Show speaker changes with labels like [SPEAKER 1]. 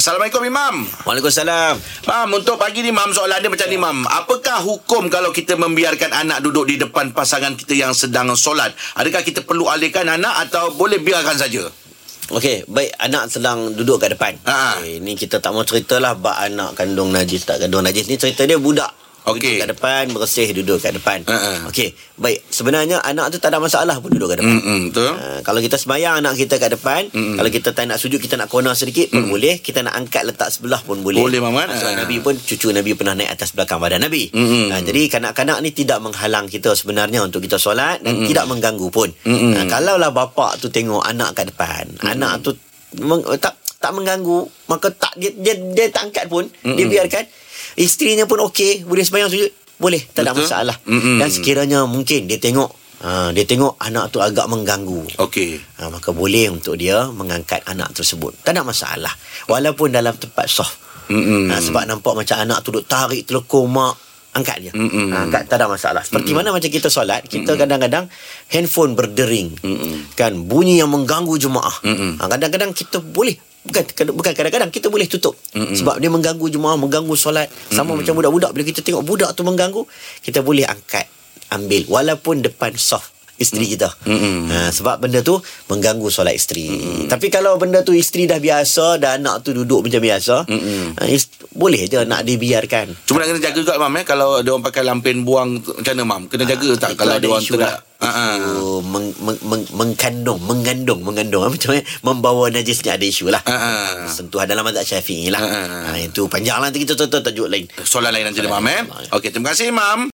[SPEAKER 1] Assalamualaikum Imam.
[SPEAKER 2] Waalaikumsalam.
[SPEAKER 1] Mam, untuk pagi ni Mam soalan dia macam ni Mam. Apakah hukum kalau kita membiarkan anak duduk di depan pasangan kita yang sedang solat? Adakah kita perlu alihkan anak atau boleh biarkan saja?
[SPEAKER 2] Okey, baik anak sedang duduk kat depan.
[SPEAKER 1] Ha.
[SPEAKER 2] Okay, ni kita tak mau ceritalah bab anak kandung najis tak kandung najis. Ni cerita dia budak.
[SPEAKER 1] Okey.
[SPEAKER 2] Duduk kat depan, bersih duduk kat depan.
[SPEAKER 1] Ha, ha.
[SPEAKER 2] Okey, baik. Sebenarnya anak tu tak ada masalah pun duduk kat depan.
[SPEAKER 1] Hmm, betul.
[SPEAKER 2] Ha, kalau kita sembahyang anak kita kat depan,
[SPEAKER 1] Mm-mm.
[SPEAKER 2] kalau kita tak nak sujud kita nak corner sedikit pun boleh, kita nak angkat letak sebelah pun boleh.
[SPEAKER 1] Boleh, Mamat.
[SPEAKER 2] Sebab
[SPEAKER 1] Ha.
[SPEAKER 2] Nabi pun cucu Nabi pernah naik atas belakang badan Nabi.
[SPEAKER 1] Mm-mm.
[SPEAKER 2] Ha, jadi kanak-kanak ni tidak menghalang kita sebenarnya untuk kita solat dan tidak mengganggu pun.
[SPEAKER 1] Mm-mm.
[SPEAKER 2] Ha, kalaulah bapa tu tengok anak kat depan, anak tu meng, tak tak mengganggu, maka tak dia dia, dia tak angkat pun, dia biarkan. Isterinya pun okey, boleh sembahyang sujud, boleh, tak ada
[SPEAKER 1] Betul.
[SPEAKER 2] masalah.
[SPEAKER 1] Mm-mm.
[SPEAKER 2] Dan sekiranya mungkin dia tengok ha, dia tengok anak tu agak mengganggu.
[SPEAKER 1] Okey.
[SPEAKER 2] Ha, maka boleh untuk dia mengangkat anak tersebut. Tak ada masalah. Walaupun dalam tempat soft.
[SPEAKER 1] Mm-mm.
[SPEAKER 2] Ha, sebab nampak macam anak tu duk tarik telekor mak. Angkat.
[SPEAKER 1] Mm-mm.
[SPEAKER 2] Ha, angkat tak ada masalah. Seperti mana macam kita solat, kita kadang-kadang handphone berdering.
[SPEAKER 1] Mm-mm.
[SPEAKER 2] Kan bunyi yang mengganggu jemaah.
[SPEAKER 1] Mm-mm.
[SPEAKER 2] Ha, kadang-kadang kita boleh bukan bukan kadang-kadang kita boleh tutup
[SPEAKER 1] Mm-mm.
[SPEAKER 2] sebab dia mengganggu jemaah mengganggu solat sama macam budak-budak bila kita tengok budak tu mengganggu kita boleh angkat ambil walaupun depan soft isteri kita.
[SPEAKER 1] Mm-mm.
[SPEAKER 2] Ha, sebab benda tu mengganggu solat isteri. Mm. Tapi kalau benda tu isteri dah biasa dan anak tu duduk macam biasa,
[SPEAKER 1] Mm-mm.
[SPEAKER 2] ha, ist- boleh je nak dibiarkan.
[SPEAKER 1] Cuma nak kena jaga juga Mam eh kalau dia orang pakai lampen buang macam mana Mam? Kena jaga tak
[SPEAKER 2] Ah,
[SPEAKER 1] kalau dia orang
[SPEAKER 2] isu Itu meng, meng, meng, mengkandung, mengandung, mengandung. Macam mana? Membawa najisnya ada isu lah.
[SPEAKER 1] Ah.
[SPEAKER 2] Sentuhan dalam mazhab syafi'i lah.
[SPEAKER 1] Ah, ah.
[SPEAKER 2] Ha, itu panjang lah nanti kita tutup tajuk lain.
[SPEAKER 1] Soalan lain nanti Mam eh. Okey, terima kasih Mam.